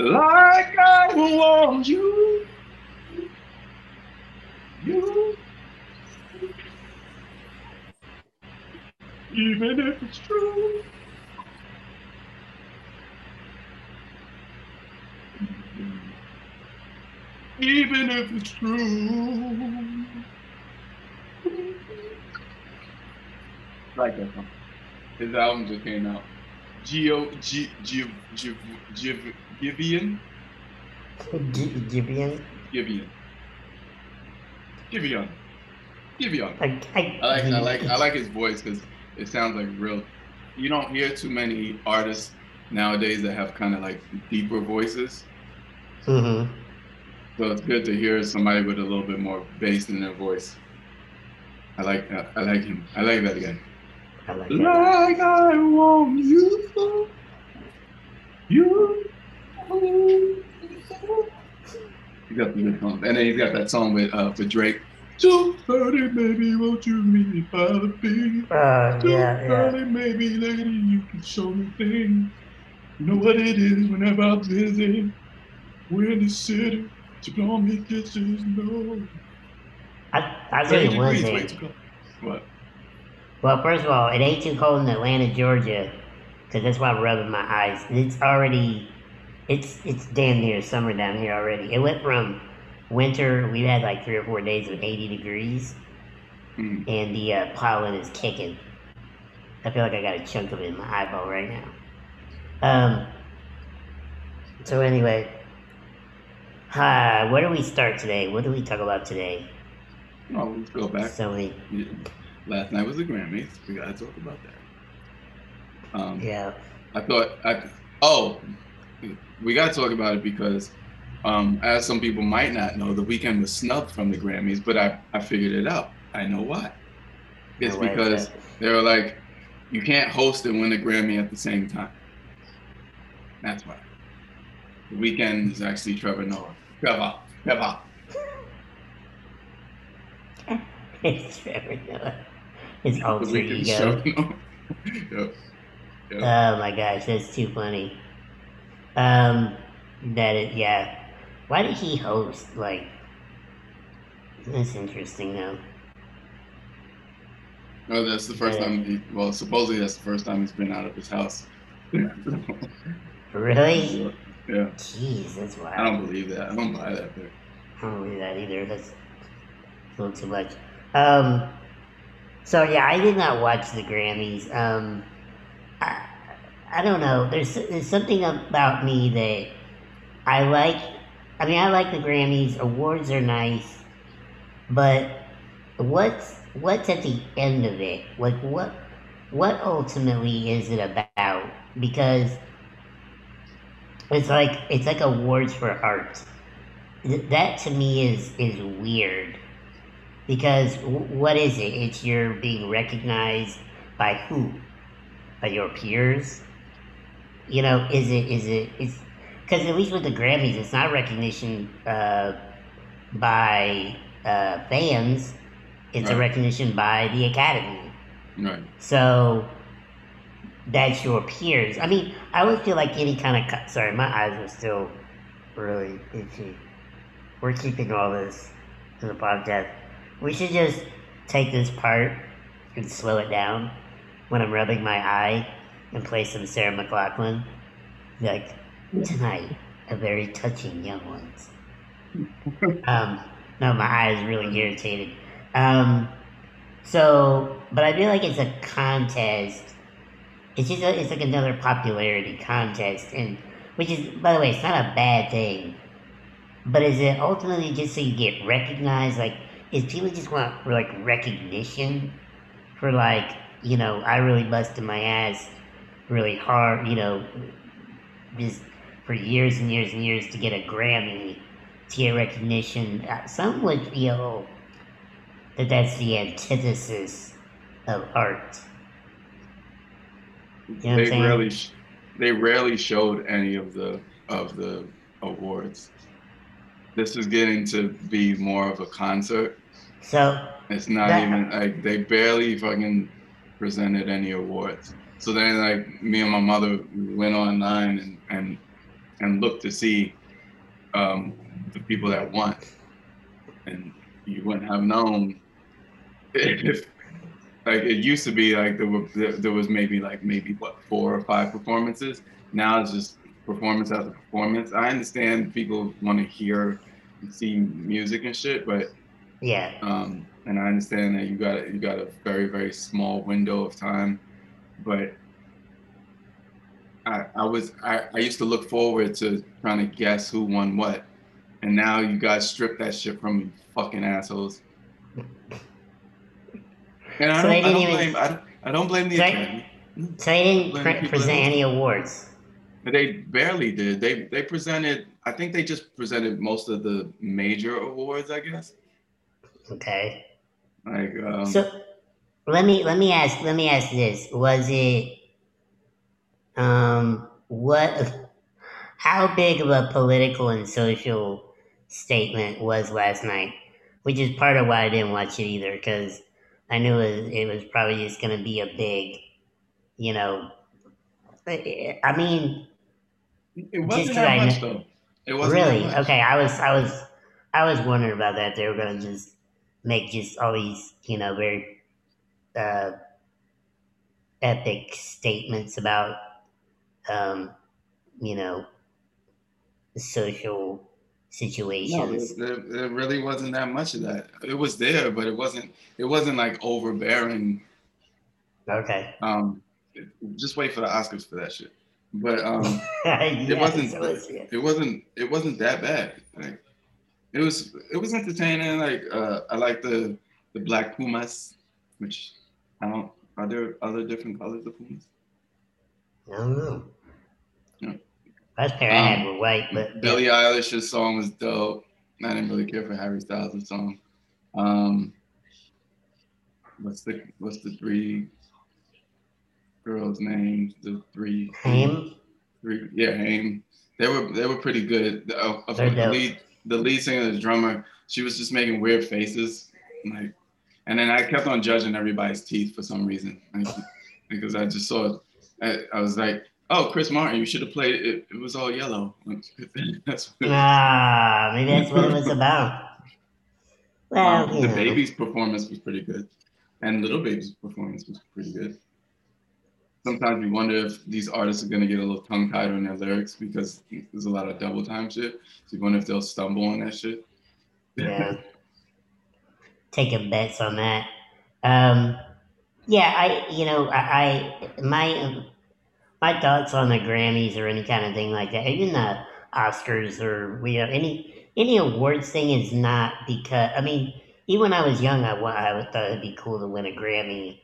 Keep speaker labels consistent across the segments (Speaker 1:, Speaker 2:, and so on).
Speaker 1: like I want you. You. Even if it's true. Even if it's true. Like that song. His album just came out. Geo G G G G Giveon
Speaker 2: G- Gibeon.
Speaker 1: Giveon Giveon Giveon.
Speaker 2: I, I,
Speaker 1: I like I like I like his voice because it sounds like real. You don't hear too many artists nowadays that have kind of like deeper voices.
Speaker 2: Mm-hmm.
Speaker 1: So it's good to hear somebody with a little bit more bass in their voice. I like that. I like him. I like that again.
Speaker 2: I like.
Speaker 1: Like I want you. You. He got the good song. And then he's got that song with uh with Drake. Two thirty, maybe won't you meet me by the beach?
Speaker 2: Uh,
Speaker 1: Two
Speaker 2: yeah, yeah.
Speaker 1: maybe lady, you can show me things. You know what it is whenever I'm busy. We're in the city. To blow me kisses, no.
Speaker 2: I, I tell you one
Speaker 1: degrees, way
Speaker 2: thing.
Speaker 1: too cold. What?
Speaker 2: Well, first of all, it ain't too cold in Atlanta, Georgia, because that's why I'm rubbing my eyes. It's already, it's it's damn near summer down here already. It went from winter. We had like three or four days of 80 degrees,
Speaker 1: Mm.
Speaker 2: and the uh, pollen is kicking. I feel like I got a chunk of it in my eyeball right now. Um. So anyway, hi. Where do we start today? What do we talk about today?
Speaker 1: Oh, let's go back.
Speaker 2: So many.
Speaker 1: Last night was the Grammys. We gotta talk about that. Um,
Speaker 2: Yeah.
Speaker 1: I thought I oh we gotta talk about it because um, as some people might not know, the Weeknd was snubbed from the Grammys, but I, I figured it out. I know why. It's
Speaker 2: is
Speaker 1: because they were like, you can't host and win a Grammy at the same time. That's why. The Weeknd is actually Trevor Noah. Trevor. Trevor.
Speaker 2: it's Trevor Noah. His alter ego.
Speaker 1: Yep. Yep.
Speaker 2: Oh my gosh, that's too funny. Um, that is, yeah. Why did he host? Like, that's interesting though.
Speaker 1: Oh, that's the first time. He, well, supposedly that's the first time he's been out of his house.
Speaker 2: Really?
Speaker 1: yeah,
Speaker 2: Jeez, that's wild.
Speaker 1: I don't believe that. I don't buy that. But
Speaker 2: I don't believe that either. That's a little too much. Um, so yeah, I did not watch the Grammys. Um, I, I don't know. There's there's something about me that I like. I mean, I like the Grammys. Awards are nice, but what's what's at the end of it? Like what what ultimately is it about? Because it's like it's like awards for art that to me is is weird because what is it it's you're being recognized by who by your peers you know is it is it it's because at least with the grammys it's not recognition uh, by uh, fans it's a recognition by the academy
Speaker 1: right,
Speaker 2: so that's your peers. I mean, I would feel like any kind of. Co- Sorry, my eyes are still really itchy. We're keeping all this to the podcast. We should just take this part and slow it down when I'm rubbing my eye and play some Sarah McLachlan. Like, tonight, a very touching young ones. um, no, my eye is really irritated. Um, so, but I feel like it's a contest. It's just a, it's like another popularity contest, and which is, by the way, it's not a bad thing. But is it ultimately just so you get recognized? Like, is people just want like recognition for like, you know, I really busted my ass really hard, you know, just for years and years and years to get a Grammy, to get recognition. Uh, Some would feel that that's the antithesis of art. You know
Speaker 1: they rarely, they rarely showed any of the of the awards. This is getting to be more of a concert.
Speaker 2: So,
Speaker 1: It's not
Speaker 2: That-
Speaker 1: even like they barely fucking presented any awards. So then, like me and my mother went online and and and look to see um, the people that won, and you wouldn't have known if like it used to be like there were there was maybe like maybe what four or five performances. Now it's just performance after performance. I understand people want to hear and see music and shit, but
Speaker 2: yeah.
Speaker 1: Um, and I understand that you got you got a very very small window of time, but I I was I, I used to look forward to trying to guess who won what, and now you guys strip that shit from me, fucking assholes. And I
Speaker 2: So
Speaker 1: don't, I
Speaker 2: didn't
Speaker 1: don't
Speaker 2: even-
Speaker 1: blame I don't, I don't blame the
Speaker 2: So-
Speaker 1: academy.
Speaker 2: So they didn't pre- present any awards.
Speaker 1: They barely did. They they presented. I think they just presented most of the major awards. I guess.
Speaker 2: Okay.
Speaker 1: Like um,
Speaker 2: So let me let me ask let me ask this: Was it um what? How big of a political and social statement was last night? Which is part of why I didn't watch it either, because I knew it was, it was probably just going to be a big, you know. I I mean,
Speaker 1: it wasn't that much though. It wasn't
Speaker 2: really?
Speaker 1: that much.
Speaker 2: Okay, I was I was I was wondering about that. They were going to just make just all these, you know, very uh, epic statements about, um, you know, social
Speaker 1: No,
Speaker 2: situations.
Speaker 1: there, there, there really wasn't that much of that. It was there, but it wasn't. It wasn't like overbearing.
Speaker 2: Okay.
Speaker 1: Um, just wait for the Oscars for that shit. But um,
Speaker 2: it
Speaker 1: wasn't-
Speaker 2: So
Speaker 1: it wasn't. It wasn't that bad. Like, it was. It was entertaining. Like, uh, I like the the black pumas, which I don't. Are there other different colors of pumas?
Speaker 2: I don't know.
Speaker 1: Yeah.
Speaker 2: Last pair I had
Speaker 1: Um,
Speaker 2: were white, but
Speaker 1: Billie Eilish's song was dope. I didn't really care for Harry Styles' song. Um, what's the what's the three girls' names? The three
Speaker 2: Haim.
Speaker 1: three yeah, Haim. They were they were pretty good. The, uh, the lead the lead singer, the drummer, she was just making weird faces, like, and then I kept on judging everybody's teeth for some reason, like, because I just saw. I, I was like, "Oh, Chris Martin, you should have played it. It was all yellow." That's what-
Speaker 2: Ah, maybe that's what it was about. Well,
Speaker 1: Um, the
Speaker 2: know.
Speaker 1: baby's performance was pretty good, and Lil Baby's performance was pretty good. Sometimes we wonder if these artists are gonna get a little tongue tied on their lyrics because there's a lot of double time shit. So you wonder if they'll stumble on that shit.
Speaker 2: yeah. Taking bets on that. Um, yeah, I, you know, I, I my, my thoughts on the Grammys or any kind of thing like that, even the Oscars or you know any any awards thing is not because I mean, even when I was young, I, I thought it'd be cool to win a Grammy.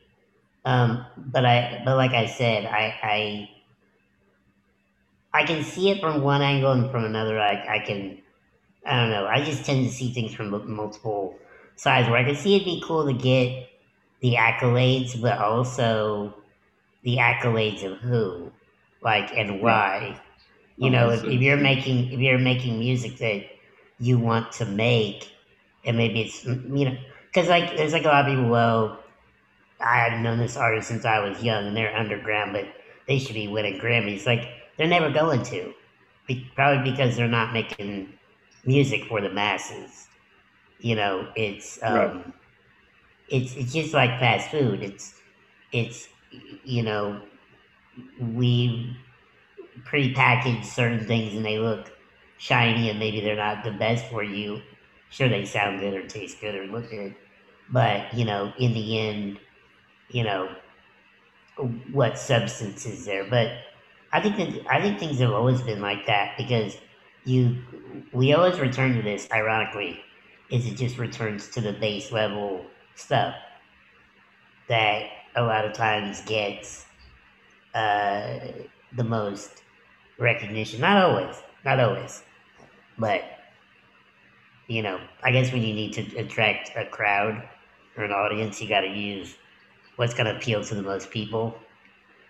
Speaker 2: Um, but I, but like I said, I, I, I can see it from one angle and from another. I, I can, I don't know. I just tend to see things from multiple sides. Where I can see it'd be cool to get the accolades, but also the accolades of who, like, and why. You
Speaker 1: Oh,
Speaker 2: know, if, if you're making if you're making music that you want to make, and maybe it's you know, because like there's like a lot of people. Well, I've known this artist since I was young, and they're underground, but they should be winning Grammys. Like they're never going to, be, probably because they're not making music for the masses. You know, it's um,
Speaker 1: Right.
Speaker 2: it's it's just like fast food. It's it's you know we prepackage certain things and they look shiny and maybe they're not the best for you. Sure, they sound good or taste good or look good, but you know, in the end, you know, what substance is there? But I think that I think things have always been like that because you we always return to this. Ironically, is it just returns to the base level stuff that a lot of times gets uh, the most recognition. Not always, not always, but you know, I guess when you need to attract a crowd or an audience, you got to use what's going to appeal to the most people,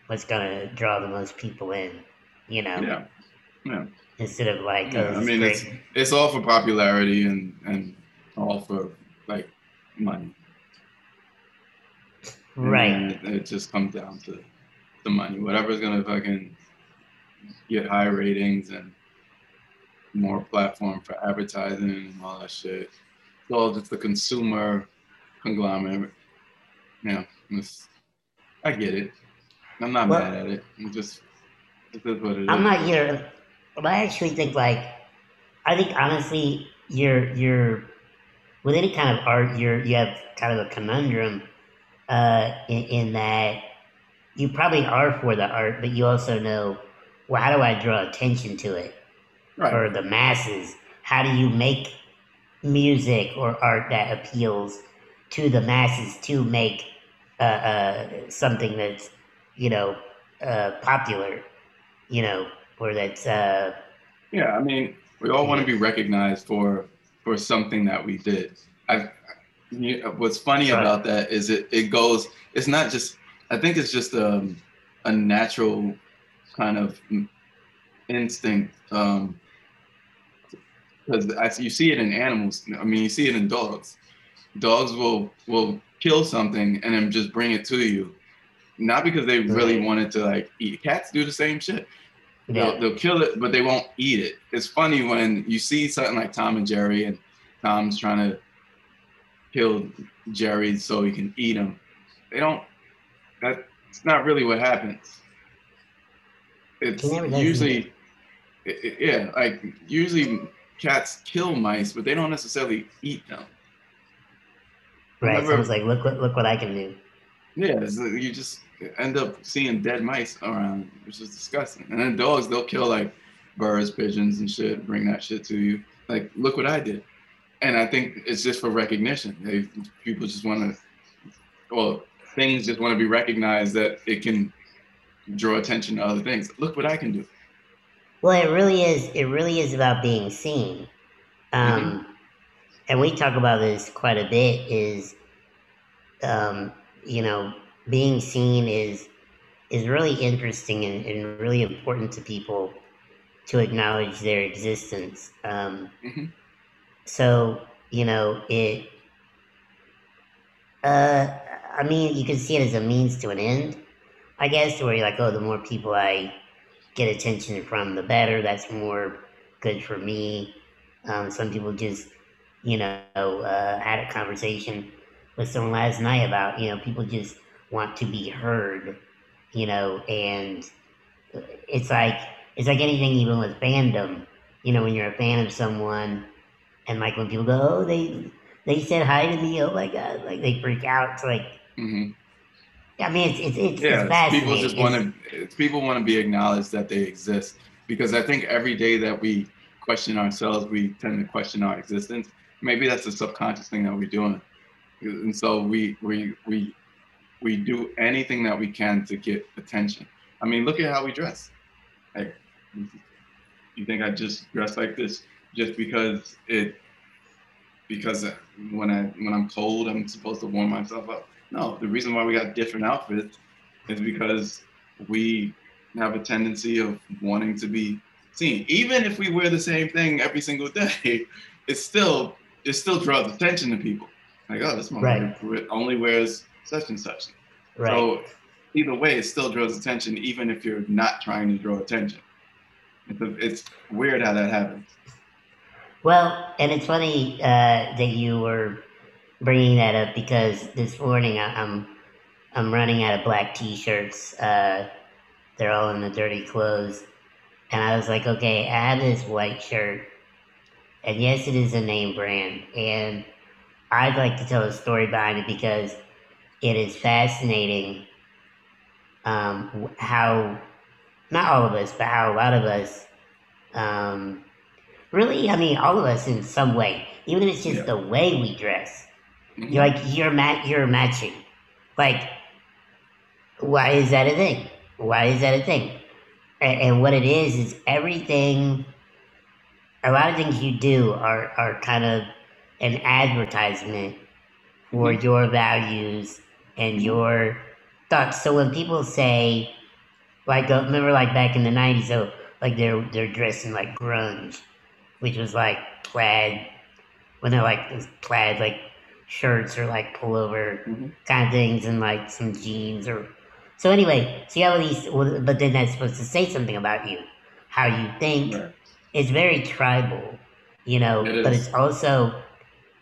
Speaker 2: what's going to draw the most people in. You know,
Speaker 1: Yeah, yeah.
Speaker 2: instead of like,
Speaker 1: Yeah,
Speaker 2: oh,
Speaker 1: I mean,
Speaker 2: great.
Speaker 1: it's it's all for popularity and and all for like money.
Speaker 2: Right.
Speaker 1: It, it just comes down to the money. Whatever's gonna fucking get high ratings and more platform for advertising and all that shit. It's all just the consumer conglomerate. Yeah, it's, I get it. I'm not
Speaker 2: Well-
Speaker 1: mad at it. I'm just it is what it is.
Speaker 2: I'm not here, but I actually think like, I think honestly, you're you're with any kind of art, you're you have kind of a conundrum, uh, in, in that you probably are for the art, but you also know, well, how do I draw attention to it
Speaker 1: right.
Speaker 2: or the masses? How do you make music or art that appeals to the masses to make uh, uh, something that's you know uh, popular, you know, or that's uh,
Speaker 1: Yeah, I mean, we all want to be recognized for for something that we did. I, you know, what's funny
Speaker 2: Right.
Speaker 1: about that is it it goes. It's not just. I think it's just um, a natural kind of instinct. Um, because you see it in animals. I mean, you see it in dogs. Dogs will will kill something and then just bring it to you, not because they really wanted to like eat. Cats do the same shit.
Speaker 2: yeah,
Speaker 1: They'll, they'll kill it, but they won't eat it. It's funny when you see something like Tom and Jerry, and Tom's trying to kill Jerry so he can eat him. They don't. That's not really what happens. It's
Speaker 2: He never does
Speaker 1: usually, i- i- yeah, like usually cats kill mice, but they don't necessarily eat them.
Speaker 2: Right. So I was like, look what look what I can do.
Speaker 1: Yeah, it's, like you just end up seeing dead mice around, which is disgusting. And then dogs, they'll kill like birds, pigeons, and shit, bring that shit to you. Like, look what I did. And I think it's just for recognition. They people just want to, well, things just want to be recognized that it can draw attention to other things. Look what I can do.
Speaker 2: Well, it really is. It really is about being seen. Um, And we talk about this quite a bit. Is um, you know, being seen is is really interesting and, and really important to people to acknowledge their existence. Um,
Speaker 1: Mhm.
Speaker 2: So you know it. Uh, I mean, you can see it as a means to an end, I guess, where you're like, oh, the more people I get attention from, the better. That's more good for me. Um, some people just, you know, uh, had a conversation with someone last night about, you know, people just want to be heard, you know, and it's like it's like anything, even with fandom. You know, when you're a fan of someone, and like when people go, oh, they they said hi to me, oh my god, like they freak out. It's like,
Speaker 1: mm-hmm.
Speaker 2: I mean, it's it's it's,
Speaker 1: Yeah,
Speaker 2: it's
Speaker 1: people just want to. People want to be acknowledged that they exist because I think every day that we question ourselves, we tend to question our existence. Maybe that's a subconscious thing that we're doing, and so we we we we do anything that we can to get attention. I mean, look at how we dress. Like, you think I just dress like this just because it because when I when I'm cold, I'm supposed to warm myself up. No, the reason why we got different outfits is because we have a tendency of wanting to be seen. Even if we wear the same thing every single day, it's still it still draws attention to people. Like, oh, this motherfucker only wears such and such.
Speaker 2: right.
Speaker 1: So either way, it still draws attention, even if you're not trying to draw attention. It's, it's weird how that happens.
Speaker 2: Well, and it's funny uh, that you were bringing that up because this morning I, I'm I'm running out of black T-shirts. Uh, they're all in the dirty clothes, and I was like, okay, I have this white shirt, and yes, it is a name brand, and I'd like to tell a story behind it because it is fascinating um, how not all of us, but how a lot of us. Um, Really, I mean, all of us in some way, even if it's just
Speaker 1: Yeah.
Speaker 2: the way we dress.
Speaker 1: Mhm.
Speaker 2: You're like you're ma- you're matching. Like, why is that a thing? Why is that a thing? And, and what it is is everything. A lot of things you do are are kind of an advertisement for
Speaker 1: Mhm.
Speaker 2: your values and your thoughts. So when people say, like, uh, remember, like back in the '90s, so like they're they're dressing like grunge, which was like plaid, when they're like plaid like shirts or like pullover
Speaker 1: Mhm.
Speaker 2: kind of things and like some jeans or. So anyway, so you have all these, well, but then that's supposed to say something about you, how you think,
Speaker 1: Right.
Speaker 2: It's very tribal, you know,
Speaker 1: It
Speaker 2: but it's also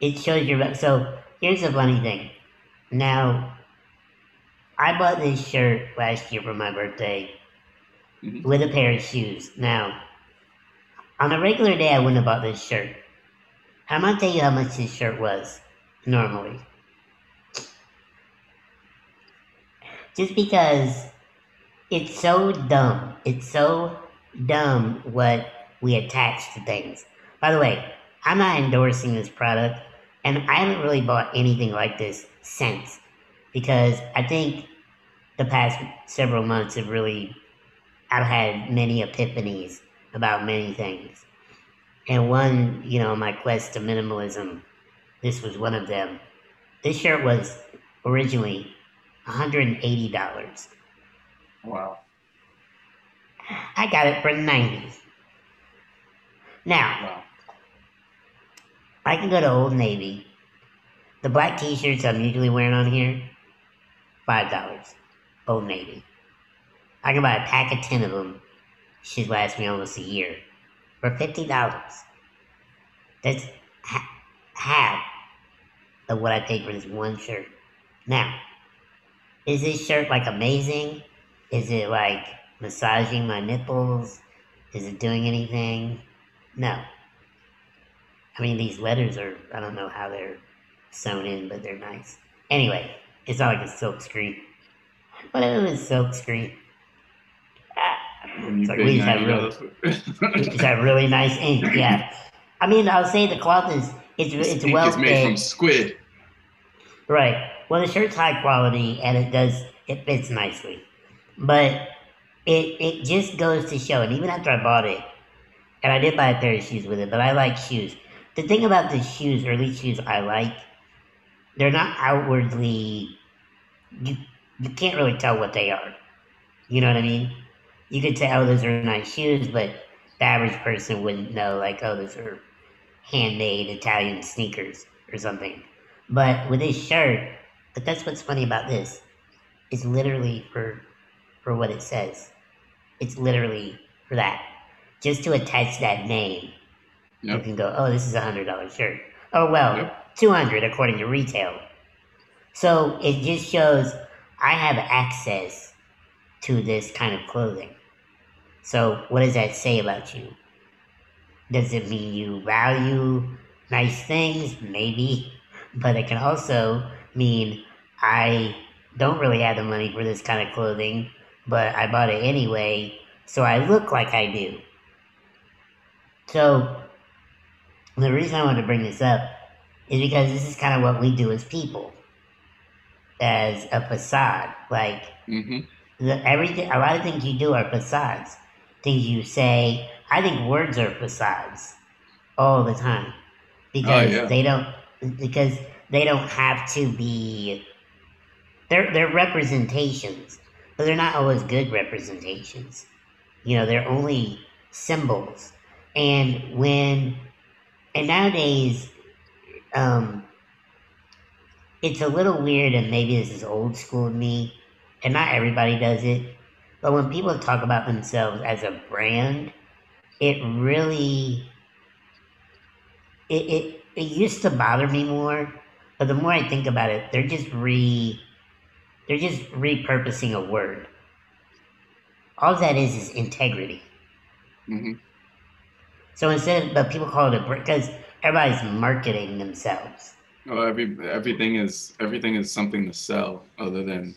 Speaker 2: it shows your so here's the funny thing. Now I bought this shirt last year for my birthday
Speaker 1: Mhm.
Speaker 2: with a pair of shoes. Now on a regular day I wouldn't have bought this shirt. I'm gonna tell you how much this shirt was normally. Just because it's so dumb. It's so dumb what we attach to things. By the way, I'm not endorsing this product, and I haven't really bought anything like this since because I think the past several months have really, I've had many epiphanies about many things. And one, you know, my quest to minimalism, this was one of them. This shirt was originally $180.
Speaker 1: Wow.
Speaker 2: I got it for 90 Now. I can go to Old Navy. The black t-shirts I'm usually wearing on here, $5. Old Navy. I can buy a pack of 10 of them. Should last me almost a year. For $50. That's ha- half of what I paid for this one shirt. Now, is this shirt like amazing? Is it like massaging my nipples? Is it doing anything? No. I mean, these letters are, I don't know how they're sewn in, but they're nice. Anyway, it's not like a silk screen. It was silk screen. Ah, It's like we just have
Speaker 1: $90 for-
Speaker 2: it's got really nice ink, yeah. I mean, I'll say the cloth is, it's,
Speaker 1: This
Speaker 2: it's well
Speaker 1: is made from squid.
Speaker 2: Right. Well, the shirt's high quality and it does it fits nicely, but it it just goes to show. And even after I bought it, and I did buy a pair of shoes with it, but I like shoes. The thing about the shoes, early shoes I like, they're not outwardly. You you can't really tell what they are. You know what I mean? You could say, oh, those are nice shoes, but the average person wouldn't know, like, oh, those are handmade Italian sneakers or something. But with this shirt, but that's what's funny about this. It's literally for for what it says. It's literally for that. Just to attach that name. You can go, oh, this is a hundred dollar shirt. Oh well,
Speaker 1: Yep.
Speaker 2: two hundred according to retail. So it just shows I have access to this kind of clothing. So what does that say about you? Does it mean you value nice things? Maybe. But it can also mean I don't really have the money for this kind of clothing, but I bought it anyway, so I look like I do. So the reason I wanted to bring this up is because this is kind of what we do as people, as a facade. Like
Speaker 1: hmm
Speaker 2: the, everything, a lot of things you do are facades. Things you say, I think words are facades all the time because
Speaker 1: yeah.
Speaker 2: they don't because they don't have to be. They're they're representations, but they're not always good representations. You know, they're only symbols, and when and nowadays, um, it's a little weird, and maybe this is old school of me, and not everybody does it. But when people talk about themselves as a brand, it really it, it it used to bother me more, but the more I think about it, they're just re they're just repurposing a word. All that is is integrity.
Speaker 1: hmm
Speaker 2: So instead, of, but people call it a because everybody's marketing themselves.
Speaker 1: Oh, every everything is everything is something to sell other than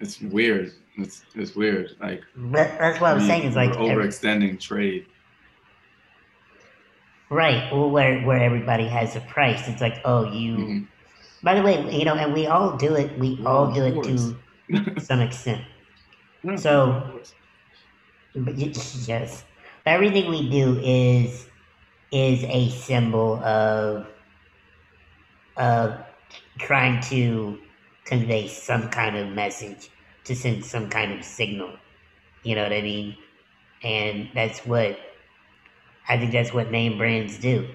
Speaker 1: it's weird. It's it's weird. Like
Speaker 2: But that's what I'm
Speaker 1: we-
Speaker 2: saying. Is like
Speaker 1: we're
Speaker 2: every-
Speaker 1: overextending trade.
Speaker 2: right. Well, where where everybody has a price, it's like oh you.
Speaker 1: Mhm.
Speaker 2: By the way, you know, and we all do it. We
Speaker 1: Well,
Speaker 2: all do it to some extent.
Speaker 1: Yeah,
Speaker 2: So- But y- yes, everything we do is is a symbol of of trying to convey some kind of message to send some kind of signal. You know what I mean? And that's what I think that's what name brands do.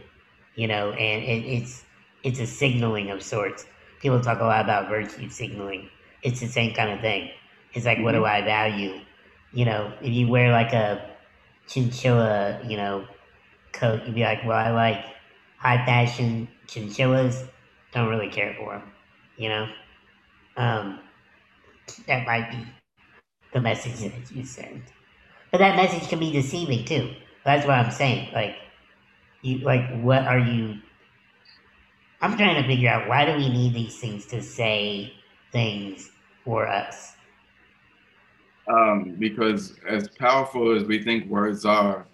Speaker 2: You know, and it, it's it's a signaling of sorts. People talk a lot about virtue signaling. It's the same kind of thing. It's like, what do mm-hmm. I value? You know, if you wear like a chinchilla, you know, coat, you'd be like, well, I like high fashion chinchillas. Don't really care for them, you know. Um, that might be the message that you send, but that message can be deceiving too. That's what I'm saying. Like, you like, what are you? I'm trying to figure out why do we need these things to say things for us?
Speaker 1: Um, because as powerful as we think words are,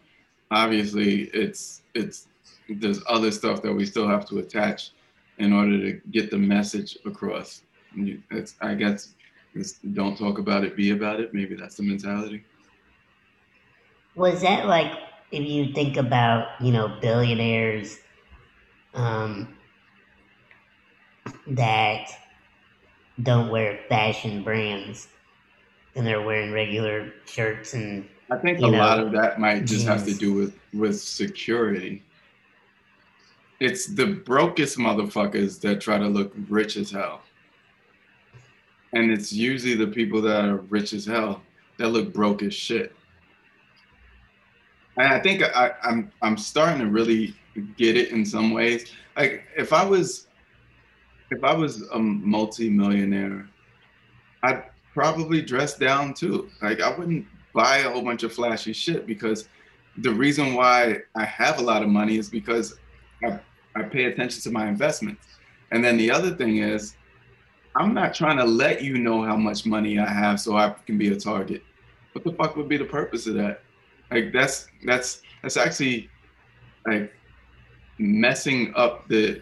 Speaker 1: obviously it's it's there's other stuff that we still have to attach in order to get the message across. It's, I guess it's don't talk about it, be about it. Maybe that's the mentality.
Speaker 2: Was that like if you think about you know billionaires um, that don't wear fashion brands and they're wearing regular shirts and
Speaker 1: I think a know, lot of that might just have to do with with security. It's the brokest motherfuckers that try to look rich as hell. And it's usually the people that are rich as hell that look broke as shit. And I think I, I'm I'm starting to really get it in some ways. Like if I was if I was a multi-millionaire, I'd probably dress down too. Like I wouldn't buy a whole bunch of flashy shit because the reason why I have a lot of money is because I, I pay attention to my investments. And then the other thing is, I'm not trying to let you know how much money I have so I can be a target. What the fuck would be the purpose of that? Like that's that's that's actually like messing up the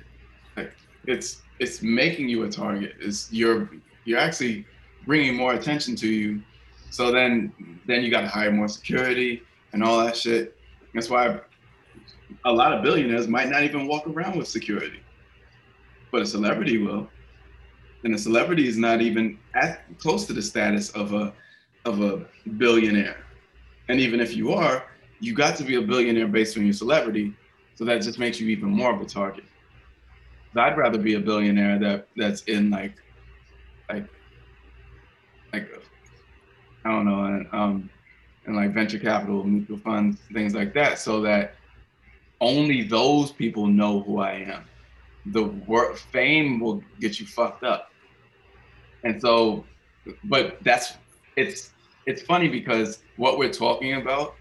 Speaker 1: like it's it's making you a target. Is you're you're actually bringing more attention to you. So then then you got to hire more security and all that shit. That's why a lot of billionaires might not even walk around with security, but a celebrity will. And a celebrity is not even at close to the status of a of a billionaire. And even if you are, you got to be a billionaire based on your celebrity. So that just makes you even more of a target. I'd rather be a billionaire that that's in like like like I don't know, and um, and like venture capital, mutual funds, things like that, so that only those people know who I am. The work fame will get you fucked up, and so, but that's it's it's funny because what we're talking about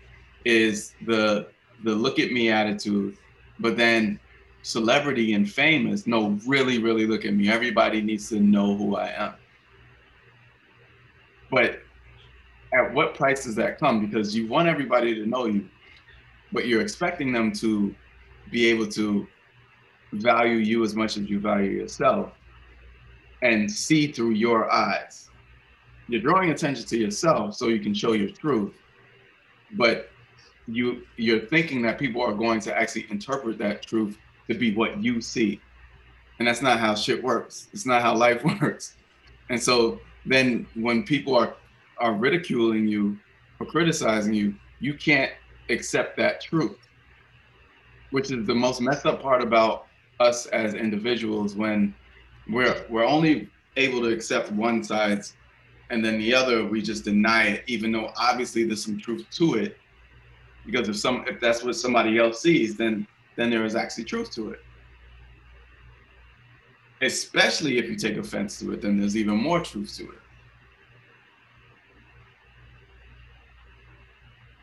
Speaker 1: is the the look at me attitude, but then celebrity and famous no really really look at me. Everybody needs to know who i am but at what price does that come because you want everybody to know you but you're expecting them to be able to value you as much as you value yourself and see through your eyes you're drawing attention to yourself so you can show your truth but you you're thinking that people are going to actually interpret that truth to be what you see. And that's not how shit works. It's not how life works. And so then when people are are ridiculing you or criticizing you, you can't accept that truth. Which is the most messed up part about us as individuals when we're we're only able to accept one side and then the other we just deny it even though obviously there's some truth to it because if some if that's what somebody else sees then then there is actually truth to it. Especially if you take offense to it, then there's even more truth to it.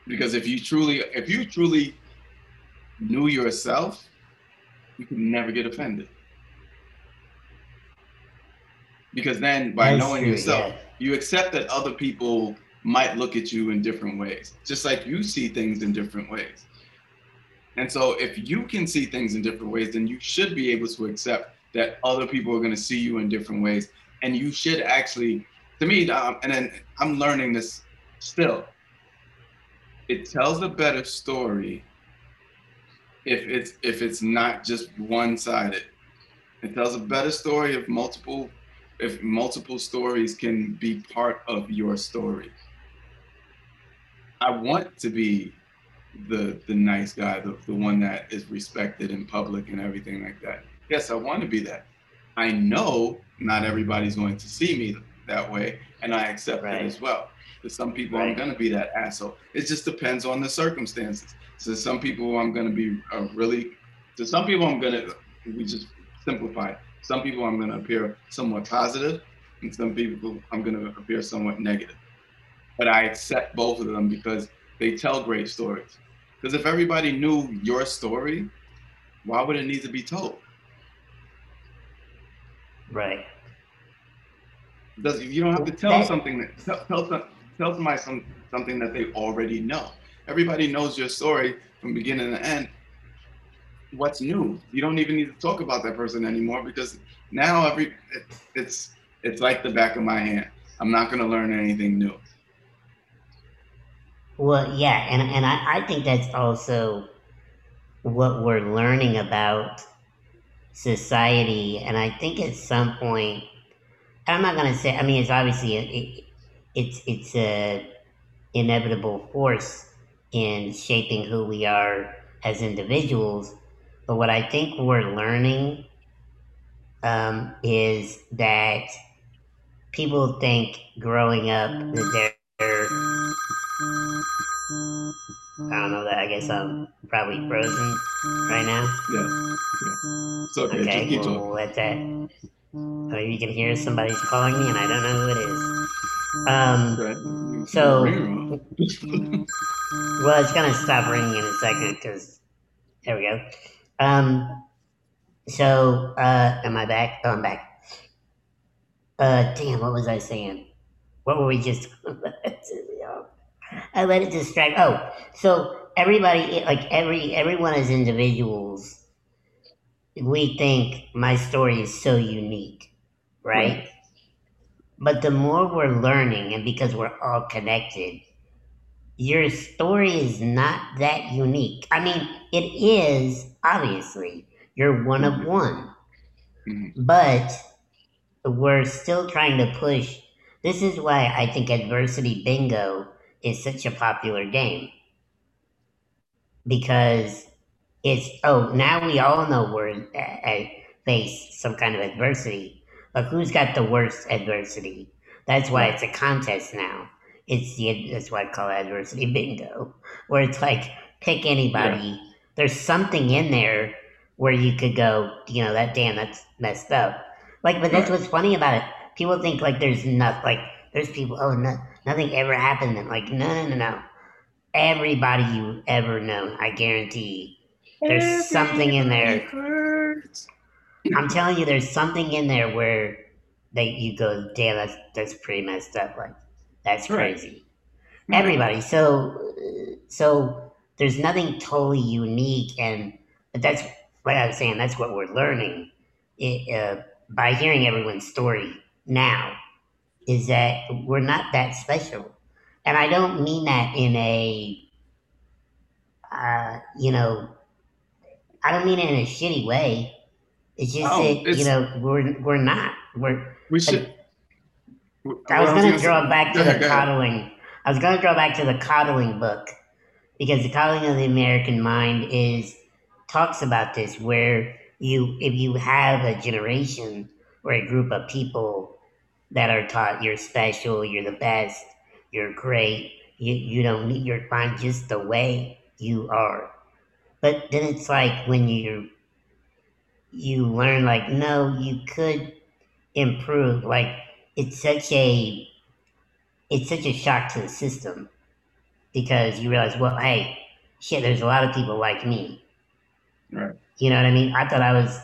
Speaker 1: Because if you truly, if you truly knew yourself, you could never get offended. Because then by That's knowing yourself, you accept that other people might look at you in different ways, just like you see things in different ways. And so if you can see things in different ways, then you should be able to accept that other people are going to see you in different ways. And you should actually, to me, um, and then I'm learning this still, it tells a better story if it's if it's not just one-sided. It tells a better story if multiple if multiple stories can be part of your story. I want to be the the nice guy, the, the one that is respected in public and everything like that. Yes, I want to be that. I know not everybody's going to see me that way, and I accept right. that as well. To some people, right. I'm gonna be that asshole. It just depends on the circumstances. To some people, I'm gonna be a really. To some people, I'm gonna. We just simplify. Some people, I'm gonna appear somewhat positive, and some people, I'm gonna appear somewhat negative. But I accept both of them because they tell great stories. Because if everybody knew your story, why would it need to be told?
Speaker 2: Right.
Speaker 1: Does you don't have to tell that, something that tell, tell, tell somebody some, something that they already know. Everybody knows your story from beginning to end. What's new? You don't even need to talk about that person anymore because now every it, it's it's like the back of my hand. I'm not going to learn anything new.
Speaker 2: Well, yeah, and and I, I think that's also what we're learning about society, and I think at some point, I'm not gonna say. I mean, it's obviously a, it, it's it's a inevitable force in shaping who we are as individuals. But what I think we're learning um, is that people think growing up that they're I don't know that. I guess I'm probably frozen right now.
Speaker 1: Yes. yes. It's okay. Okay.
Speaker 2: Just well, let that. Oh, you can hear somebody's calling me, and I don't know who it is. Um. Okay. So. well, it's gonna stop ringing in a second because. There we go. Um. So, uh, am I back? Oh, I'm back. Uh, damn, what was I saying? What were we just? I let it distract. Oh, so everybody, like every everyone as individuals, we think my story is so unique, right? right? But the more we're learning, and because we're all connected, your story is not that unique. I mean, it is obviously. You're one of mm-hmm. one, mm-hmm. but we're still trying to push. This is why I think adversity bingo is such a popular game because it's oh now we all know we're uh, face some kind of adversity, but who's got the worst adversity? That's why it's a contest now. It's the that's why I call it adversity bingo, where it's like pick anybody. Yeah. There's something in there where you could go, you know, that damn that's messed up. Like, but that's what's funny about it. People think like there's nothing like there's people, oh, no, nothing ever happened. And like, no, no, no, no. Everybody you ever known, I guarantee. There's Everybody something in there. Hurts. I'm telling you, there's something in there where they you go, damn, that's that's pretty messed up. Like, that's crazy. Right. Everybody. So, so there's nothing totally unique, and but that's like I was saying. That's what we're learning it, uh, by hearing everyone's story now is that we're not that special. And I don't mean that in a, uh, you know, I don't mean it in a shitty way. It's just oh, that, it's, you know, we're, we're not. We're,
Speaker 1: we should.
Speaker 2: I was going to draw back to the coddling. I was going to draw back to the coddling book because the coddling of the American mind is talks about this where you if you have a generation or a group of people that are taught you're special, you're the best, you're great, you, you don't need, you're fine just the way you are. But then it's like when you you learn like no, you could improve. Like it's such a it's such a shock to the system because you realize, well, hey, shit, there's a lot of people like me.
Speaker 1: Right.
Speaker 2: You know what I mean? I thought I was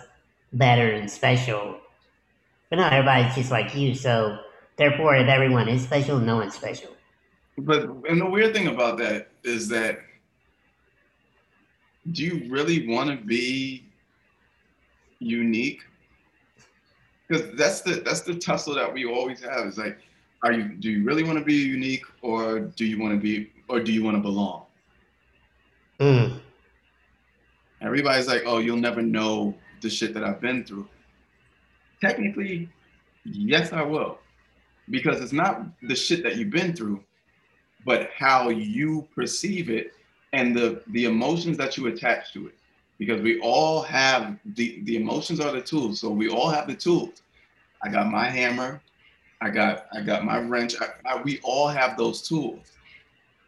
Speaker 2: better and special but not everybody's just like you. So therefore, if everyone is special, no one's special.
Speaker 1: But and the weird thing about that is that do you really want to be unique? Because that's the that's the tussle that we always have. Is like, are you do you really want to be unique, or do you want to be, or do you want to belong?
Speaker 2: Mm.
Speaker 1: Everybody's like, oh, you'll never know the shit that I've been through technically, yes, I will. Because it's not the shit that you've been through, but how you perceive it and the, the emotions that you attach to it. Because we all have the, the emotions are the tools. So we all have the tools. I got my hammer, I got I got my wrench. I, I, we all have those tools.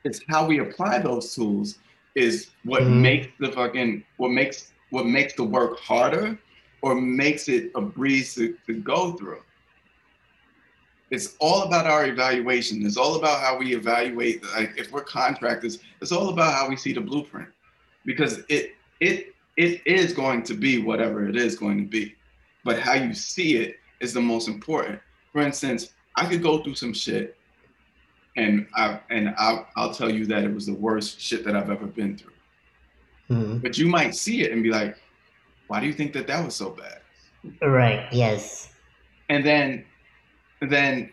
Speaker 1: It's how we apply those tools is what mm-hmm. makes the fucking what makes what makes the work harder or makes it a breeze to, to go through. It's all about our evaluation. It's all about how we evaluate. Like if we're contractors, it's all about how we see the blueprint, because it it it is going to be whatever it is going to be, but how you see it is the most important. For instance, I could go through some shit, and I and I'll, I'll tell you that it was the worst shit that I've ever been through. Mm-hmm. But you might see it and be like, "Why do you think that that was so bad?"
Speaker 2: Right. Yes.
Speaker 1: And then, then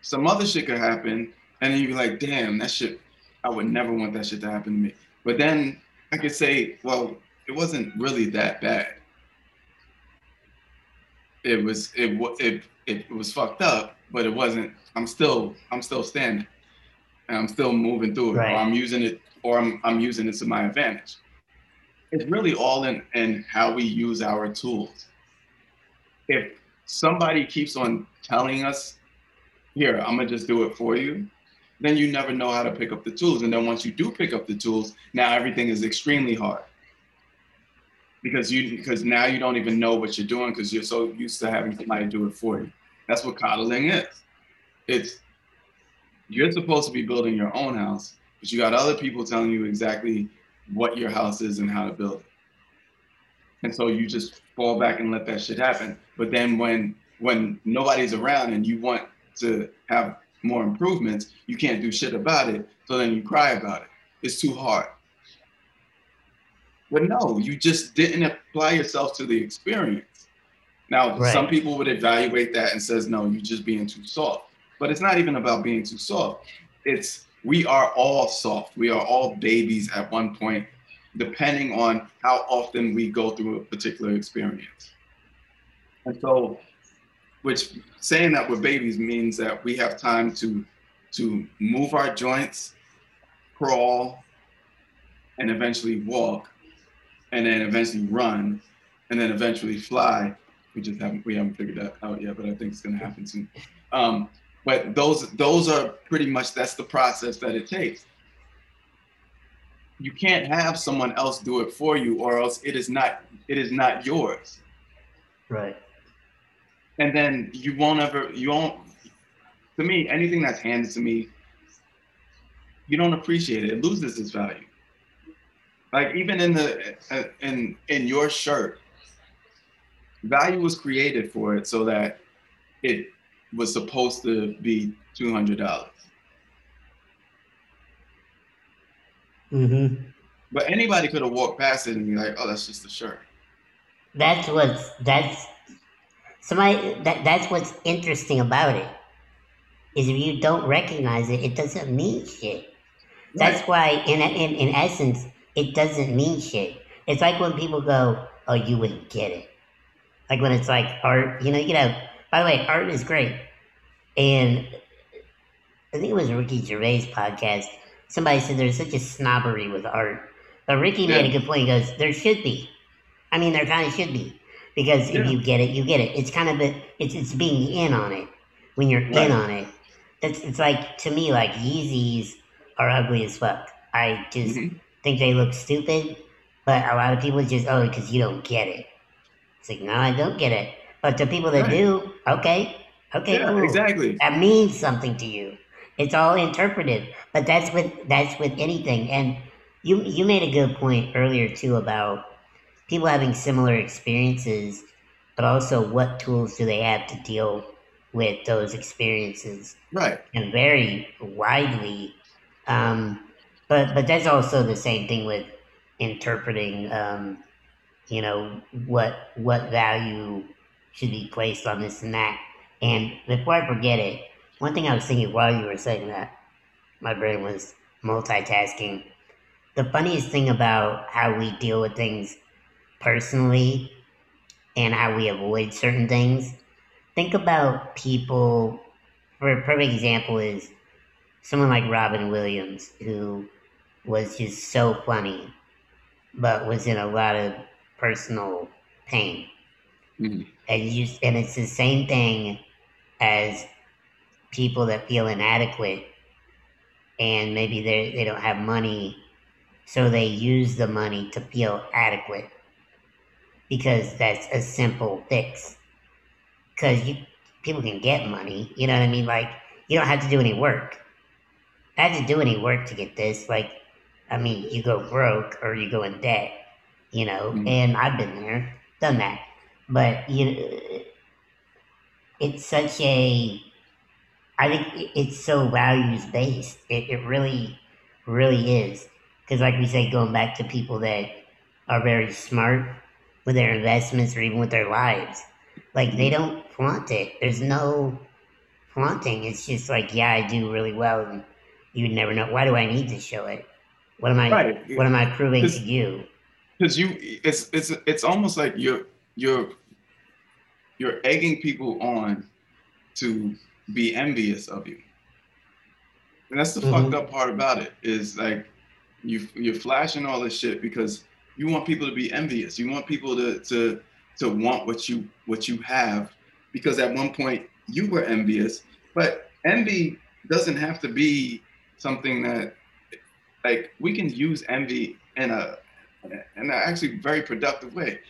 Speaker 1: some other shit could happen, and then you'd be like, "Damn, that shit! I would never want that shit to happen to me." But then I could say, "Well, it wasn't really that bad. It was it it it was fucked up, but it wasn't. I'm still I'm still standing, and I'm still moving through it. Right. Or I'm using it, or I'm I'm using it to my advantage. It's really all in in how we use our tools. If somebody keeps on telling us, "Here, I'm gonna just do it for you," then you never know how to pick up the tools. And then once you do pick up the tools, now everything is extremely hard because you because now you don't even know what you're doing because you're so used to having somebody do it for you. That's what coddling is. It's you're supposed to be building your own house, but you got other people telling you exactly what your house is and how to build it. And so you just fall back and let that shit happen. But then when when nobody's around and you want to have more improvements, you can't do shit about it. So then you cry about it. It's too hard. But no, you just didn't apply yourself to the experience. Now, right. some people would evaluate that and says, no, you're just being too soft. But it's not even about being too soft. It's we are all soft. We are all babies at one point, depending on how often we go through a particular experience. And so, which saying that we're babies means that we have time to to move our joints, crawl, and eventually walk and then eventually run, and then eventually fly. We just haven't we haven't figured that out yet, but I think it's to happen soon. Um, but those those are pretty much that's the process that it takes. You can't have someone else do it for you, or else it is not it is not yours.
Speaker 2: Right.
Speaker 1: And then you won't ever you won't. To me, anything that's handed to me, you don't appreciate it. It loses its value. Like even in the uh, in in your shirt, value was created for it so that it was supposed to be two hundred dollars.
Speaker 2: Mm-hmm.
Speaker 1: But anybody could have walked past it and be like, "Oh, that's just a shirt."
Speaker 2: That's what's that's somebody that that's what's interesting about it. Is if you don't recognize it, it doesn't mean shit. That's right. why, in, in in essence, it doesn't mean shit. It's like when people go, "Oh, you wouldn't get it." Like when it's like art, you know, you know. By the way, art is great, and I think it was Ricky Gervais podcast. Somebody said there's such a snobbery with art, but Ricky yeah. made a good point. He goes, "There should be. I mean, there kind of should be." Because yeah. if you get it, you get it. It's kind of a, it's it's being in on it. When you're right. in on it, that's it's like to me like Yeezys are ugly as fuck. I just mm-hmm think they look stupid, but a lot of people just, oh, because you don't get it. It's like, no, I don't get it. But the people that right. do, okay, okay,
Speaker 1: yeah,
Speaker 2: cool.
Speaker 1: exactly.
Speaker 2: That means something to you. It's all interpretive, but that's with that's with anything. And you you made a good point earlier too about people having similar experiences, but also what tools do they have to deal with those experiences?
Speaker 1: Right.
Speaker 2: And very widely. Um, but but that's also the same thing with interpreting um, you know what what value should be placed on this and that and before i forget it one thing i was thinking while you were saying that my brain was multitasking the funniest thing about how we deal with things personally and how we avoid certain things think about people for a perfect example is someone like robin williams who was just so funny, but was in a lot of personal pain. Mm-hmm. And you, and it's the same thing as people that feel inadequate and maybe they they don't have money, so they use the money to feel adequate because that's a simple fix. Because you people can get money, you know what I mean? Like you don't have to do any work. I had to do any work to get this. Like, I mean, you go broke or you go in debt, you know. Mm-hmm. And I've been there, done that. But you, it's such a I think it's so values based. It, it really, really is. Because, like we say, going back to people that are very smart with their investments or even with their lives, like they mm-hmm. don't flaunt it. There's no flaunting. It's just like, yeah, I do really well, and you would never know. Why do I need to show it? What am I? Right. What am I proving to you?
Speaker 1: Because you, it's it's it's almost like you're you're you're egging people on to be envious of you. And that's the mm-hmm. fucked up part about it is like you you're flashing all this shit because you want people to be envious. You want people to to to want what you what you have because at one point you were envious. But envy doesn't have to be something that like we can use envy in a in an actually very productive way.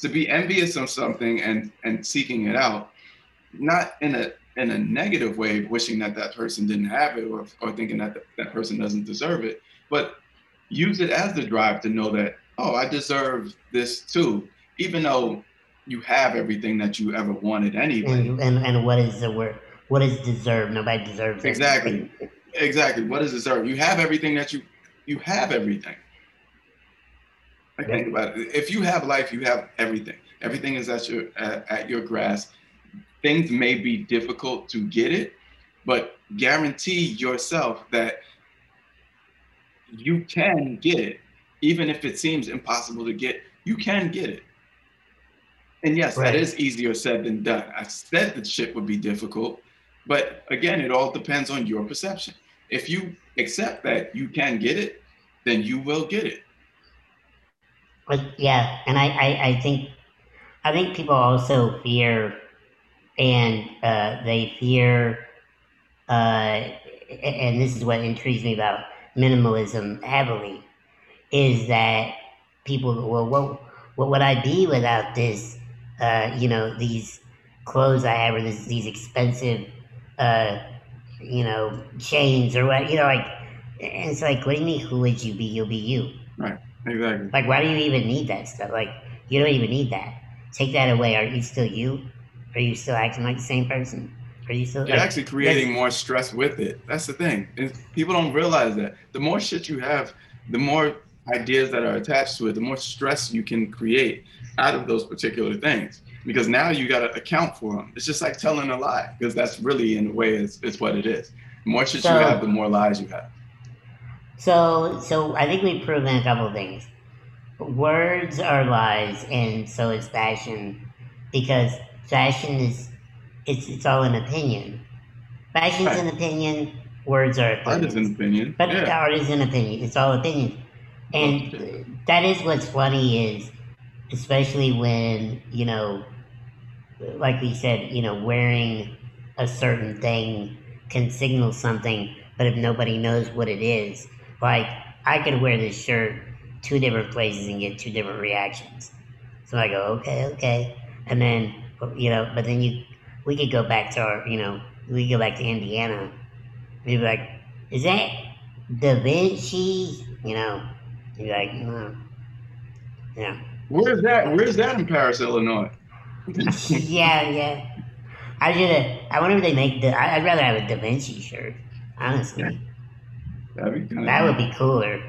Speaker 1: To be envious of something and and seeking it out, not in a in a negative way, wishing that that person didn't have it or, or thinking that the, that person doesn't deserve it, but use it as the drive to know that, oh, I deserve this too, even though you have everything that you ever wanted anyway.
Speaker 2: And, and, and what is the word? What is deserved? Nobody deserves
Speaker 1: exactly. Exactly. What is deserved? You have everything that you you have everything. I think about it. If you have life, you have everything. Everything is at your at, at your grasp things may be difficult to get it, but guarantee yourself that you can get it, even if it seems impossible to get, you can get it. And yes, right. that is easier said than done. I said that shit would be difficult, but again, it all depends on your perception. If you accept that you can get it, then you will get it.
Speaker 2: But yeah, and I, I, I think I think people also fear and uh, they fear, uh, and this is what intrigues me about minimalism heavily, is that people well, what, what would I be without this, uh, you know, these clothes I have or this, these expensive, uh, you know, chains or what, you know, like, and it's like, what do you mean, who would you be? You'll be you.
Speaker 1: Right, exactly.
Speaker 2: Like, why do you even need that stuff? Like, you don't even need that. Take that away. Are you still you? Are you still acting like the same person? Are you still?
Speaker 1: You're like, actually creating more stress with it. That's the thing. And people don't realize that. The more shit you have, the more ideas that are attached to it, the more stress you can create out of those particular things. Because now you got to account for them. It's just like telling a lie, because that's really, in a way, is, is what it is. The more shit so, you have, the more lies you have.
Speaker 2: So, so I think we've proven a couple of things. Words are lies, and so is fashion, because fashion is it's it's all an opinion. Fashion's right. an opinion. Words are opinions.
Speaker 1: Art is an opinion.
Speaker 2: But yeah. art is an opinion. It's all opinion, and okay. that is what's funny is, especially when you know, like we said, you know, wearing a certain thing can signal something, but if nobody knows what it is, like I could wear this shirt two different places and get two different reactions. So I go, okay, okay, and then you know, but then you, we could go back to our, you know, we go back to Indiana. We'd be like, is that Da Vinci? You know, you'd be like, no. Yeah.
Speaker 1: Where's that? Where's that in Paris, Illinois?
Speaker 2: yeah, yeah. I have. I wonder if they make the. I'd rather have a Da Vinci shirt, honestly. That'd be that would be cooler.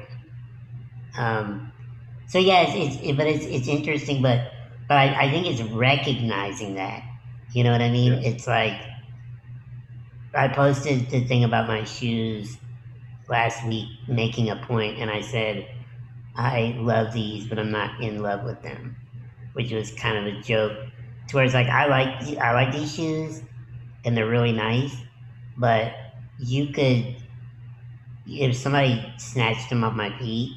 Speaker 2: Um. So yeah, it's, it's it, but it's it's interesting, but but I, I think it's recognizing that. You know what I mean? Yeah. It's like I posted the thing about my shoes last week, making a point, and I said, I love these, but I'm not in love with them, which was kind of a joke. To where it's like I like I like these shoes, and they're really nice, but you could if somebody snatched them off my feet,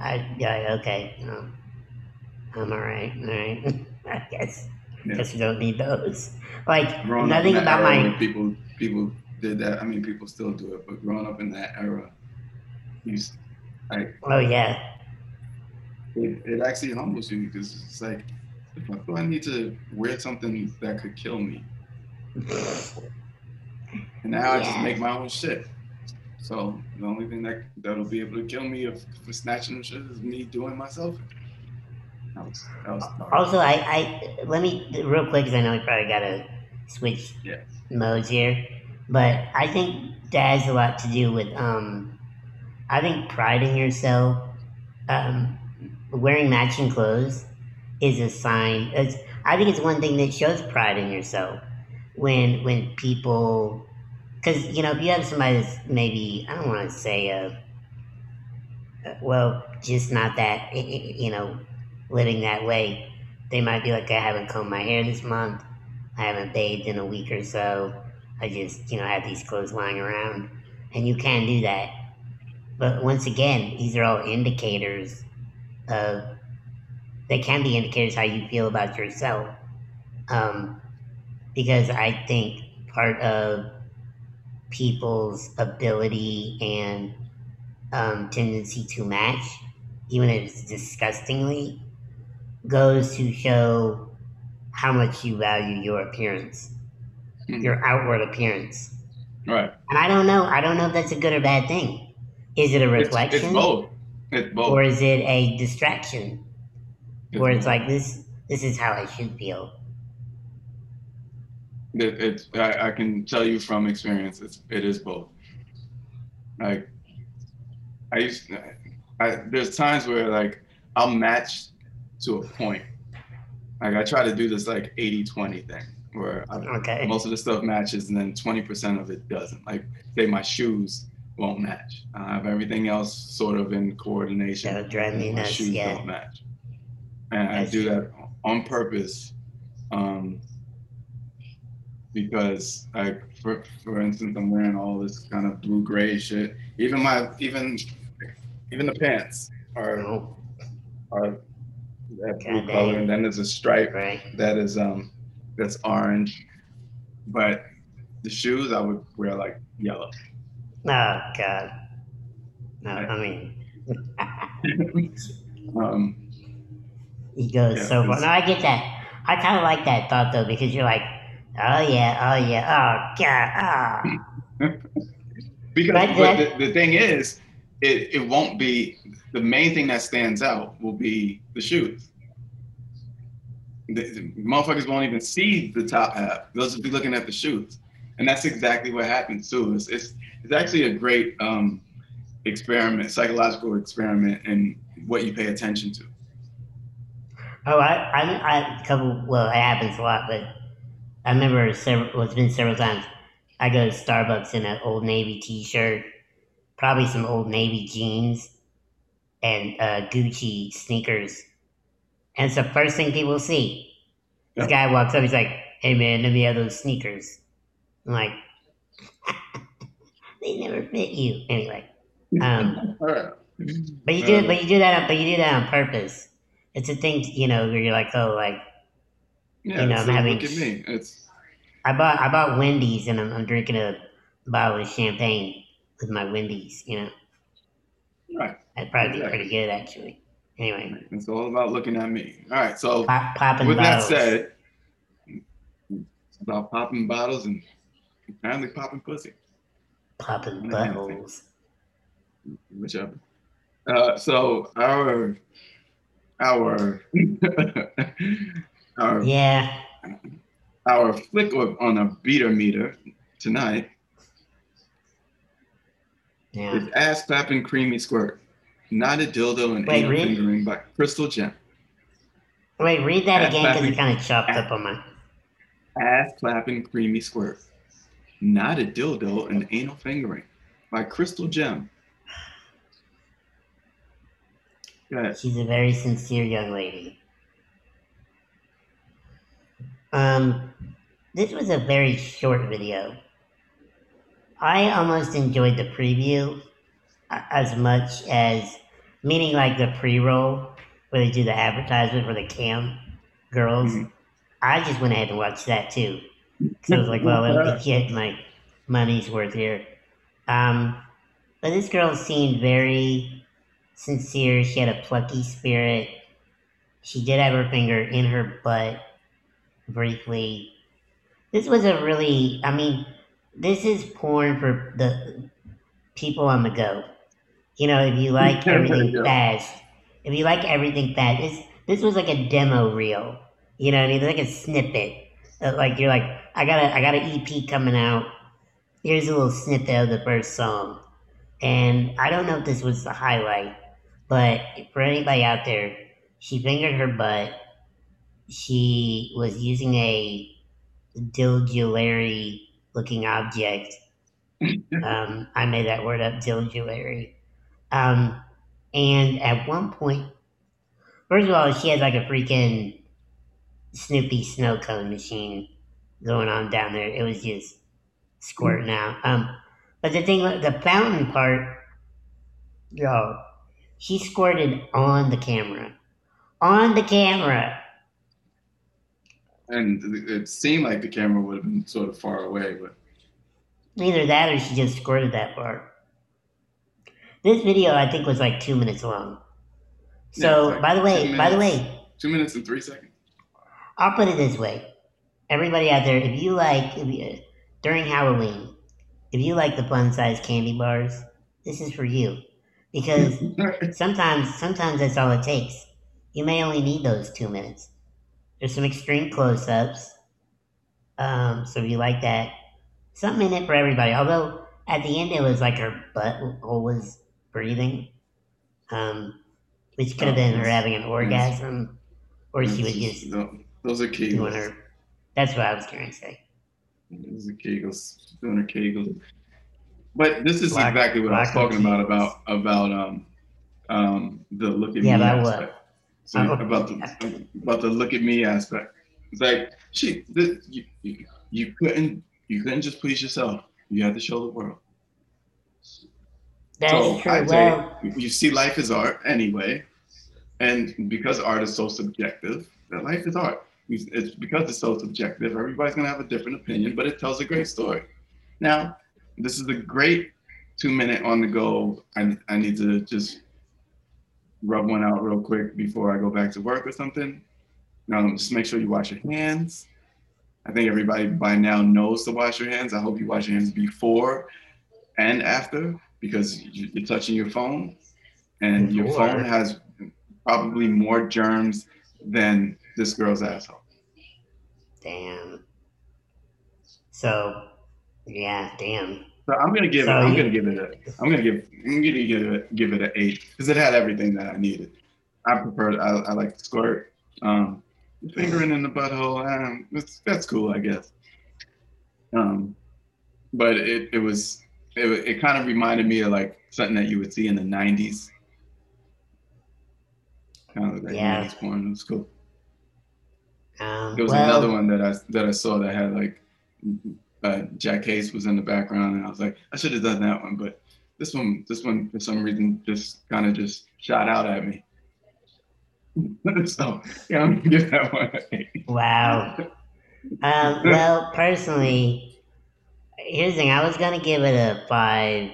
Speaker 2: I'd be like, okay, I'm all right. All right. I guess.
Speaker 1: Yeah.
Speaker 2: Guess we don't need those. Like
Speaker 1: Growing
Speaker 2: nothing
Speaker 1: in
Speaker 2: about my
Speaker 1: people people did that. I mean, people still do it, but growing up in that era, you like
Speaker 2: oh yeah.
Speaker 1: it, it actually humbles you because it's like, the fuck do I need to wear something that could kill me? And now I just make my own shit. So the only thing that that'll be able to kill me if for snatching shit is me doing myself. That was, that was.
Speaker 2: Also, I, I let me real quick because I know we probably gotta switch
Speaker 1: Yeah.
Speaker 2: modes here, but I think that has a lot to do with um, I think priding yourself, um, wearing matching clothes is a sign. It's, I think it's one thing that shows pride in yourself when when people, because you know if you have somebody that's maybe I don't want to say uh, uh, well just not that you know living that way. They might be like, I haven't combed my hair this month. I haven't bathed in a week or so. I just, you know, have these clothes lying around. And you can do that. But once again, these are all indicators of, they can be indicators how you feel about yourself. Um, because I think part of people's ability and um, tendency to match, even if it's disgustingly, goes to show how much you value your appearance,
Speaker 1: Mhm.
Speaker 2: your outward appearance.
Speaker 1: Right.
Speaker 2: And I don't know. I don't know if that's a good or bad thing. Is it a
Speaker 1: It's,
Speaker 2: reflection,
Speaker 1: it's both. It's both.
Speaker 2: or is it a distraction,
Speaker 1: It's
Speaker 2: where it's
Speaker 1: both.
Speaker 2: like this? This is how I should feel.
Speaker 1: It, it's I, I can tell you from experience, it's it is both. Like I used, I there's times where like I'll match to a point. Like I try to do this like 80-20 thing where I,
Speaker 2: Okay.
Speaker 1: most of the stuff matches and then 20% of it doesn't. Like say my shoes won't match. I have everything else sort of in coordination.
Speaker 2: That would drive me
Speaker 1: my
Speaker 2: nuts.
Speaker 1: shoes
Speaker 2: Yeah.
Speaker 1: don't match. And I do that on purpose. Um, because like for for instance I'm wearing all this kind of blue gray shit. Even my even even the pants are
Speaker 2: Oh,
Speaker 1: are that blue color and then there's a stripe
Speaker 2: right.
Speaker 1: that is um that's orange. But the shoes I would wear like yellow.
Speaker 2: Oh God. No, I mean,
Speaker 1: Um
Speaker 2: he goes
Speaker 1: Yeah,
Speaker 2: so far. No, I get that. I kind of like that thought though because you're like, oh yeah, oh yeah, oh God, oh.
Speaker 1: Because the, the thing is, it, it won't be the main thing that stands out will be the shoes. The, the motherfuckers won't even see the top half. They'll just be looking at the shoes, and that's exactly what happens too. It's it's, it's actually a great um, experiment, psychological experiment, in what you pay attention to.
Speaker 2: Oh, I, I, I, a couple. Well, it happens a lot, but I remember several. Well, it's been several times. I go to Starbucks in an Old Navy T-shirt, probably some Old Navy jeans, and uh, Gucci sneakers, and it's the first thing people see. This guy walks up. He's like, "Hey, man, let me have those sneakers." I'm like, "They never fit you." Anyway, um, but you do,
Speaker 1: Um,
Speaker 2: but you do that, but you do that on purpose. It's a thing, you know, where you're like, "Oh, like."
Speaker 1: Yeah,
Speaker 2: You know, I'm having-
Speaker 1: look at me. It's
Speaker 2: I bought I bought Wendy's and I'm, I'm drinking a bottle of champagne with my Wendy's. You know,
Speaker 1: right.
Speaker 2: that'd probably be pretty good actually. Anyway,
Speaker 1: It's all about looking at me. All right. So
Speaker 2: pop, popping
Speaker 1: with that said, it's about popping bottles and apparently popping pussy,
Speaker 2: popping bottles.
Speaker 1: whichever. Uh, so our our our
Speaker 2: Yeah,
Speaker 1: our flick on a beater meter tonight
Speaker 2: yeah.
Speaker 1: is ass clapping creamy squirt, not a dildo and
Speaker 2: Wait,
Speaker 1: anal
Speaker 2: really?
Speaker 1: fingering by Crystal Gem.
Speaker 2: Wait, read that
Speaker 1: Ass
Speaker 2: again because it kind of chopped up on my.
Speaker 1: Ass clapping creamy squirt, not a dildo and anal fingering by Crystal Gem.
Speaker 2: She's a very sincere young lady. Um, this was a very short video. I almost enjoyed the preview as much as, meaning like the pre-roll where they do the advertisement for the cam girls.
Speaker 1: Mhm.
Speaker 2: I just went ahead and watched that too. So I was like, well, let me get my money's worth here. Um, but this girl seemed very sincere. She had a plucky spirit. She did have her finger in her butt briefly. This was a really, I mean, this is porn for the people on the go. You know, if you like everything yeah. fast, if you like everything fast, this this was like a demo reel. You know, what I mean, like a snippet. Uh, like you're like, I got a I got an EP coming out. Here's a little snippet of the first song, and I don't know if this was the highlight, but for anybody out there, she fingered her butt. She was using a dildulary looking object. um, I made that word up, dildulary. Um, and at one point, first of all, she had like a freaking Snoopy snow cone machine going on down there. It was just squirting out. Um, but the thing, the fountain part, yo, she squirted on the camera, on the camera.
Speaker 1: And it seemed like the camera would have been sort of far away, but
Speaker 2: either that or she just squirted that far. This video, I think, was like two minutes long. So, yeah, like by the way, minutes, by the way,
Speaker 1: two minutes and three seconds.
Speaker 2: I'll put it this way: everybody out there, if you like, if you, during Halloween, if you like the fun size candy bars, this is for you. Because sometimes, sometimes that's all it takes. You may only need those two minutes. There's some extreme close-ups. Um, so if you like that, something in it for everybody. Although at the end it was like her butthole was breathing, um, which could have been her having an orgasm, or she was just
Speaker 1: no, those are kegels. Doing her,
Speaker 2: that's what I was trying to say.
Speaker 1: Those are kegels, doing her kegels. But this is black, exactly what I was talking about about about um um the look at yeah, me aspect. What? So oh, about the about the look at me aspect. It's like she this, you, you you couldn't you couldn't just please yourself. You had to show the world.
Speaker 2: That's so true. well,
Speaker 1: you, you see life as art anyway. And because art is so subjective, that life is art. It's because it's so subjective, everybody's gonna have a different opinion, but it tells a great story. Now, this is a great two minute on the go. I, I need to just rub one out real quick before I go back to work or something. Now, just make sure you wash your hands. I think everybody by now knows to wash your hands. I hope you wash your hands before and after because you're touching your phone and your phone has probably more germs than this girl's asshole.
Speaker 2: Damn. So, yeah, damn.
Speaker 1: So I'm gonna give it. I'm gonna give it a. I'm gonna give. I'm gonna give it. Give it an eight because it had everything that I needed. I prefer. I, I like the squirt. Um, fingering in the butthole. Um, that's cool, I guess. Um, but it it was it, it kind of reminded me of like something that you would see in the 90s. Kind of like yeah. 90s porn. It was cool. Um, there was well, another one that I that I saw that had like uh, Jack Case was in the background, and I was like, I should have done that one, but this one, this one for some reason just kind of just shot out at me. so yeah, I'm gonna give that one.
Speaker 2: Wow. Um, well, personally, here's the thing. I was gonna give it a five,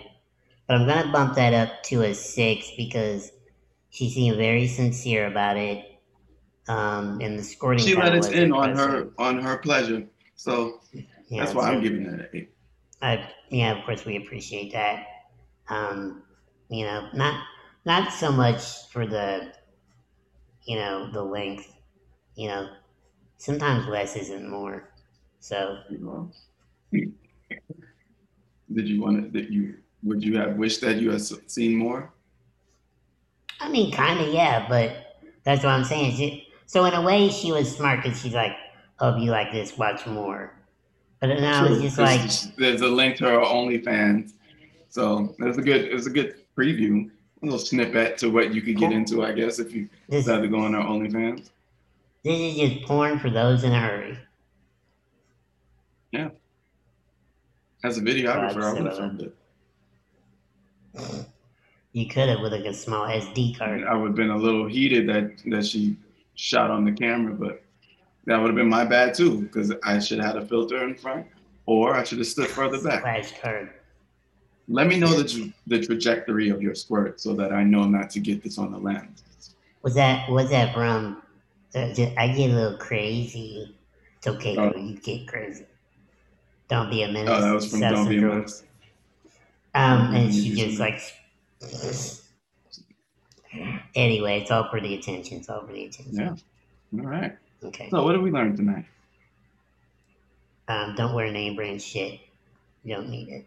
Speaker 2: but I'm gonna bump that up to a six because she seemed very sincere about it. Um, and the scoring.
Speaker 1: She let us in on her on her pleasure, so yeah, that's why so, I'm giving that an eight.
Speaker 2: I, yeah, of course we appreciate that. Um, you know, not not so much for the, you know, the length. You know, sometimes less isn't more. So.
Speaker 1: Did you want to, that you, would you have wished that you had seen more?
Speaker 2: I mean, kind of, yeah, but that's what I'm saying. She, so in a way, she was smart because she's like, "Oh, you like this, watch more." But now it's just like
Speaker 1: there's a link to her OnlyFans, so there's a good, it's a good preview, a little snippet to what you could get into, I guess, if you this, decide to go on her OnlyFans.
Speaker 2: This is just porn for those in a hurry.
Speaker 1: Yeah. As a videographer, I would have filmed it.
Speaker 2: You could have with like a small SD card.
Speaker 1: I would have been a little heated that that she shot on the camera, but That would have been my bad too, because I should have had a filter in front, or I should have stood further back. Let me know the, tra- the trajectory of your squirt so that I know not to get this on the lens.
Speaker 2: Was that was that from? I get a little crazy. It's okay,
Speaker 1: Oh.
Speaker 2: You get crazy. Don't be a menace.
Speaker 1: Oh, that was from Don't Be a Menace.
Speaker 2: Um, and
Speaker 1: Mhm,
Speaker 2: she just like. Anyway, it's all for the attention. It's all for the attention.
Speaker 1: Yeah. All right.
Speaker 2: Okay.
Speaker 1: So, what did we learn tonight?
Speaker 2: Um, don't wear name brand shit. You don't need it.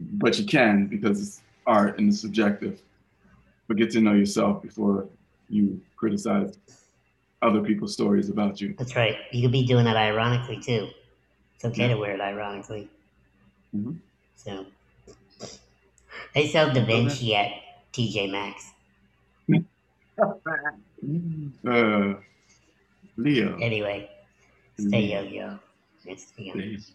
Speaker 1: But you can because it's art and it's subjective. But get to know yourself before you criticize other people's stories about you.
Speaker 2: That's right. You could be doing that ironically too. It's okay
Speaker 1: Yeah.
Speaker 2: to wear it ironically.
Speaker 1: Mhm.
Speaker 2: So they sell Da Vinci at TJ Maxx.
Speaker 1: Uh, Leo.
Speaker 2: Anyway, stay yo yo. Yo.
Speaker 1: Please.